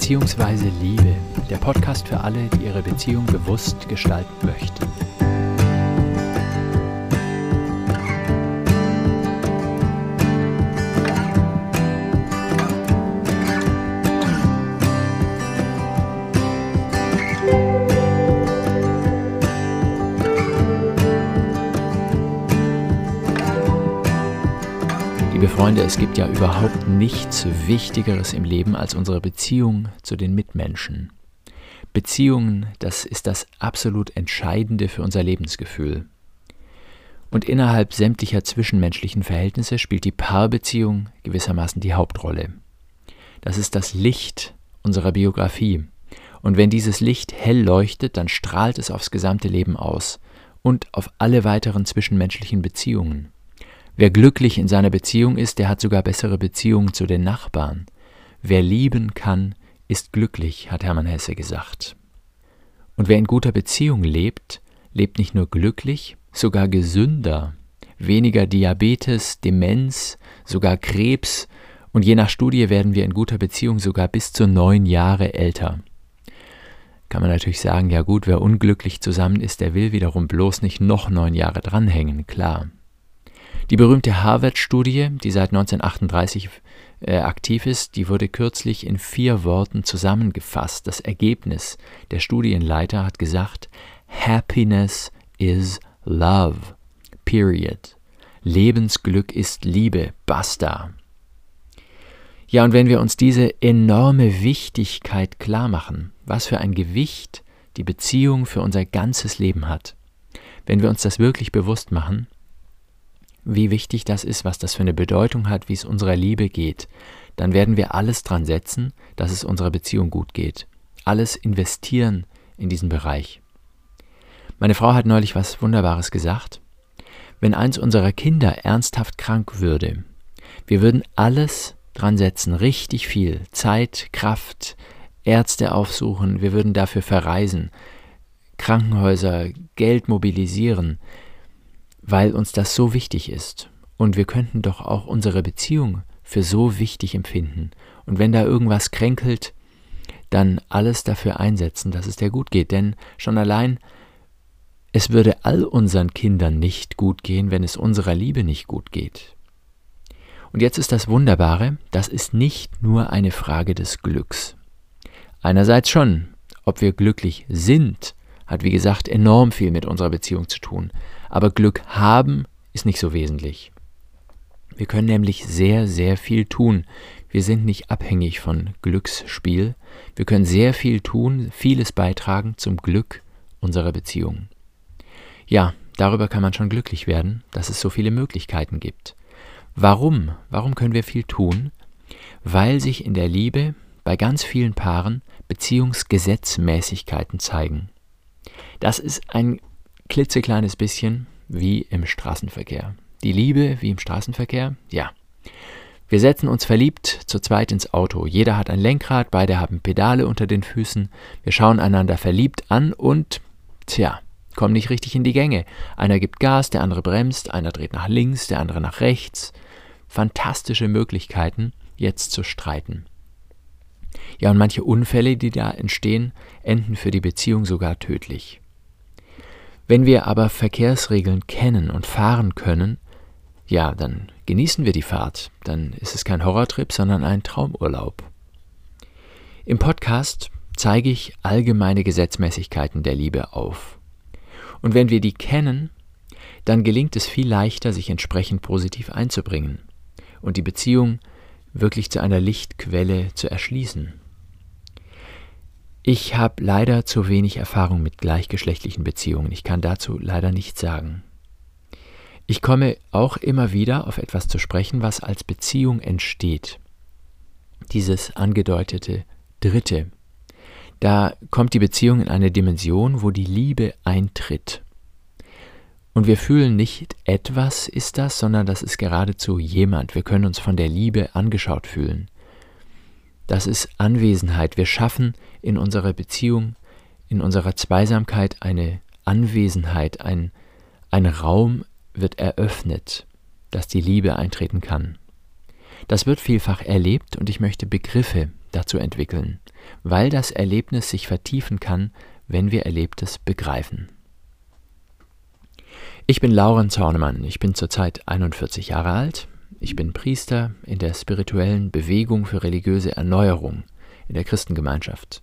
bzw. Liebe, der Podcast für alle, die ihre Beziehung bewusst gestalten möchten. Liebe Freunde, es gibt ja überhaupt nichts Wichtigeres im Leben als unsere Beziehung zu den Mitmenschen. Beziehungen, das ist das absolut Entscheidende für unser Lebensgefühl. Und innerhalb sämtlicher zwischenmenschlichen Verhältnisse spielt die Paarbeziehung gewissermaßen die Hauptrolle. Das ist das Licht unserer Biografie. Und wenn dieses Licht hell leuchtet, dann strahlt es aufs gesamte Leben aus und auf alle weiteren zwischenmenschlichen Beziehungen. Wer glücklich in seiner Beziehung ist, der hat sogar bessere Beziehungen zu den Nachbarn. Wer lieben kann, ist glücklich, hat Hermann Hesse gesagt. Und wer in guter Beziehung lebt, lebt nicht nur glücklich, sogar gesünder. Weniger Diabetes, Demenz, sogar Krebs, und je nach Studie werden wir in guter Beziehung sogar bis zu neun Jahre älter. Kann man natürlich sagen, ja gut, wer unglücklich zusammen ist, der will wiederum bloß nicht noch neun Jahre dranhängen, klar. Die berühmte Harvard-Studie, die seit 1938 äh, aktiv ist, die wurde kürzlich in vier Worten zusammengefasst. Das Ergebnis der Studienleiter hat gesagt, Happiness is love. Period. Lebensglück ist Liebe. Basta. Ja, und wenn wir uns diese enorme Wichtigkeit klar machen, was für ein Gewicht die Beziehung für unser ganzes Leben hat, wenn wir uns das wirklich bewusst machen, wie wichtig das ist, was das für eine Bedeutung hat, wie es unserer Liebe geht, dann werden wir alles dran setzen, dass es unserer Beziehung gut geht. Alles investieren in diesen Bereich. Meine Frau hat neulich was Wunderbares gesagt. Wenn eins unserer Kinder ernsthaft krank würde, wir würden alles dran setzen, richtig viel Zeit, Kraft, Ärzte aufsuchen, wir würden dafür verreisen, Krankenhäuser, Geld mobilisieren, weil uns das so wichtig ist. Und wir könnten doch auch unsere Beziehung für so wichtig empfinden. Und wenn da irgendwas kränkelt, dann alles dafür einsetzen, dass es dir gut geht. Denn schon allein, es würde all unseren Kindern nicht gut gehen, wenn es unserer Liebe nicht gut geht. Und jetzt ist das Wunderbare, das ist nicht nur eine Frage des Glücks. Einerseits schon, ob wir glücklich sind, hat wie gesagt enorm viel mit unserer Beziehung zu tun. Aber Glück haben ist nicht so wesentlich. Wir können nämlich sehr, sehr viel tun. Wir sind nicht abhängig von Glücksspiel. Wir können sehr viel tun, vieles beitragen zum Glück unserer Beziehung. Ja, darüber kann man schon glücklich werden, dass es so viele Möglichkeiten gibt. Warum? Warum können wir viel tun? Weil sich in der Liebe bei ganz vielen Paaren Beziehungsgesetzmäßigkeiten zeigen. Das ist ein klitzekleines bisschen wie im Straßenverkehr. Die Liebe wie im Straßenverkehr? Ja. Wir setzen uns verliebt zu zweit ins Auto. Jeder hat ein Lenkrad, beide haben Pedale unter den Füßen. Wir schauen einander verliebt an und, tja, kommen nicht richtig in die Gänge. Einer gibt Gas, der andere bremst, einer dreht nach links, der andere nach rechts. Fantastische Möglichkeiten, jetzt zu streiten. Ja, und manche Unfälle, die da entstehen, enden für die Beziehung sogar tödlich. Wenn wir aber Verkehrsregeln kennen und fahren können, ja, dann genießen wir die Fahrt. Dann ist es kein Horrortrip, sondern ein Traumurlaub. Im Podcast zeige ich allgemeine Gesetzmäßigkeiten der Liebe auf. Und wenn wir die kennen, dann gelingt es viel leichter, sich entsprechend positiv einzubringen und die Beziehung wirklich zu einer Lichtquelle zu erschließen. Ich habe leider zu wenig Erfahrung mit gleichgeschlechtlichen Beziehungen. Ich kann dazu leider nichts sagen. Ich komme auch immer wieder auf etwas zu sprechen, was als Beziehung entsteht. Dieses angedeutete Dritte. Da kommt die Beziehung in eine Dimension, wo die Liebe eintritt. Und wir fühlen nicht etwas ist das, sondern das ist geradezu jemand. Wir können uns von der Liebe angeschaut fühlen. Das ist Anwesenheit. Wir schaffen in unserer Beziehung, in unserer Zweisamkeit eine Anwesenheit, ein, ein Raum wird eröffnet, dass die Liebe eintreten kann. Das wird vielfach erlebt und ich möchte Begriffe dazu entwickeln, weil das Erlebnis sich vertiefen kann, wenn wir Erlebtes begreifen. Ich bin Lauren Zornemann, ich bin zurzeit 41 Jahre alt, ich bin Priester in der spirituellen Bewegung für religiöse Erneuerung in der Christengemeinschaft.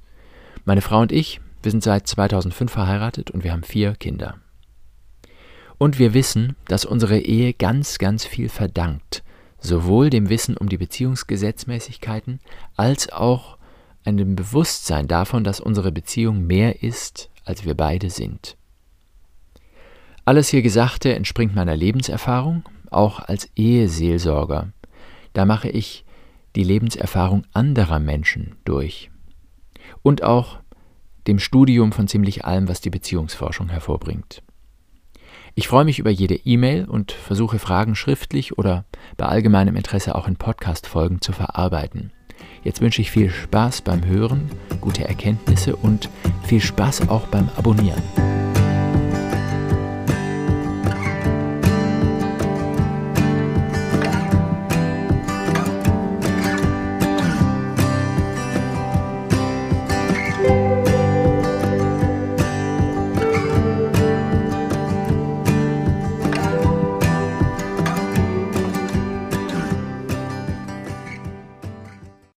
Meine Frau und ich, wir sind seit 2005 verheiratet und wir haben vier Kinder. Und wir wissen, dass unsere Ehe ganz, ganz viel verdankt, sowohl dem Wissen um die Beziehungsgesetzmäßigkeiten als auch einem Bewusstsein davon, dass unsere Beziehung mehr ist, als wir beide sind. Alles hier Gesagte entspringt meiner Lebenserfahrung, auch als Eheseelsorger. Da mache ich die Lebenserfahrung anderer Menschen durch. Und auch dem Studium von ziemlich allem, was die Beziehungsforschung hervorbringt. Ich freue mich über jede E-Mail und versuche Fragen schriftlich oder bei allgemeinem Interesse auch in Podcast-Folgen zu verarbeiten. Jetzt wünsche ich viel Spaß beim Hören, gute Erkenntnisse und viel Spaß auch beim Abonnieren.